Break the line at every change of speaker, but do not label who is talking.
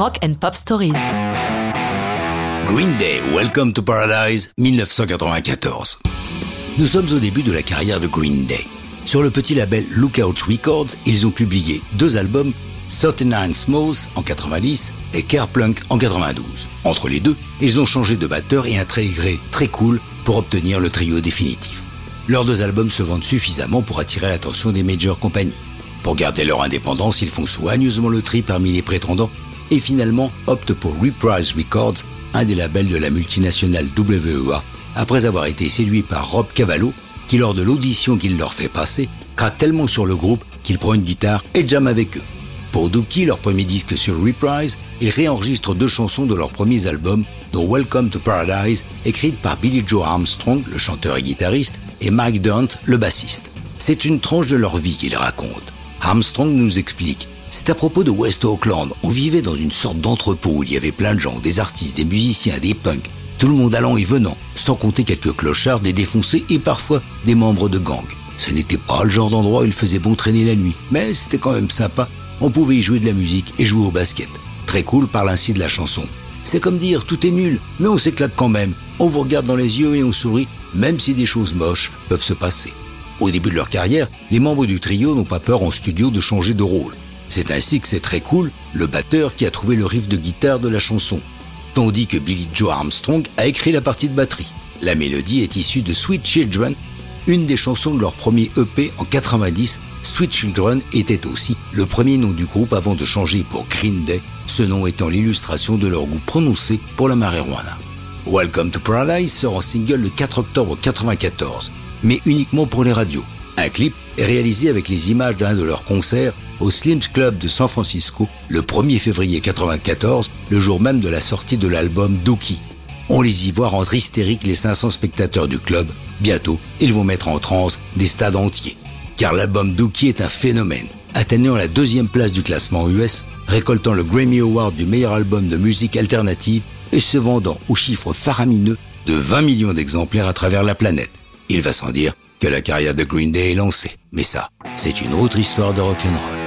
Rock and Pop Stories.
Green Day, Welcome to Paradise, 1994. Nous sommes au début de la carrière de Green Day. Sur le petit label Lookout Records, ils ont publié deux albums, 39 Smooth en 90 et Kerplunk en 92. Entre les deux, ils ont changé de batteur et un gré très cool pour obtenir le trio définitif. Leurs deux albums se vendent suffisamment pour attirer l'attention des major compagnies. Pour garder leur indépendance, ils font soigneusement le tri parmi les prétendants et finalement optent pour Reprise Records, un des labels de la multinationale WEA, après avoir été séduit par Rob Cavallo, qui lors de l'audition qu'il leur fait passer, craque tellement sur le groupe qu'il prend une guitare et jam avec eux. Pour Dookie, leur premier disque sur Reprise, ils réenregistrent deux chansons de leurs premiers albums, dont Welcome to Paradise, écrite par Billy Joe Armstrong, le chanteur et guitariste, et Mike Dunt, le bassiste. C'est une tranche de leur vie qu'ils racontent. Armstrong nous explique. C'est à propos de West Auckland. On vivait dans une sorte d'entrepôt où il y avait plein de gens, des artistes, des musiciens, des punks, tout le monde allant et venant, sans compter quelques clochards, des défoncés et parfois des membres de gangs. Ce n'était pas le genre d'endroit où il faisait bon traîner la nuit, mais c'était quand même sympa. On pouvait y jouer de la musique et jouer au basket. Très cool parle ainsi de la chanson. C'est comme dire tout est nul, mais on s'éclate quand même. On vous regarde dans les yeux et on sourit, même si des choses moches peuvent se passer. Au début de leur carrière, les membres du trio n'ont pas peur en studio de changer de rôle. C'est ainsi que c'est très cool, le batteur qui a trouvé le riff de guitare de la chanson. Tandis que Billy Joe Armstrong a écrit la partie de batterie. La mélodie est issue de Sweet Children, une des chansons de leur premier EP en 90. Sweet Children était aussi le premier nom du groupe avant de changer pour Green Day, ce nom étant l'illustration de leur goût prononcé pour la marijuana. Welcome to Paradise sort en single le 4 octobre 94 mais uniquement pour les radios. Un clip est réalisé avec les images d'un de leurs concerts au Slim's Club de San Francisco le 1er février 94, le jour même de la sortie de l'album Dookie. On les y voit rendre hystériques les 500 spectateurs du club. Bientôt, ils vont mettre en transe des stades entiers. Car l'album Dookie est un phénomène, atteignant la deuxième place du classement US, récoltant le Grammy Award du meilleur album de musique alternative et se vendant au chiffre faramineux de 20 millions d'exemplaires à travers la planète. Il va sans dire que la carrière de Green Day est lancée. Mais ça, c'est une autre histoire de rock'n'roll.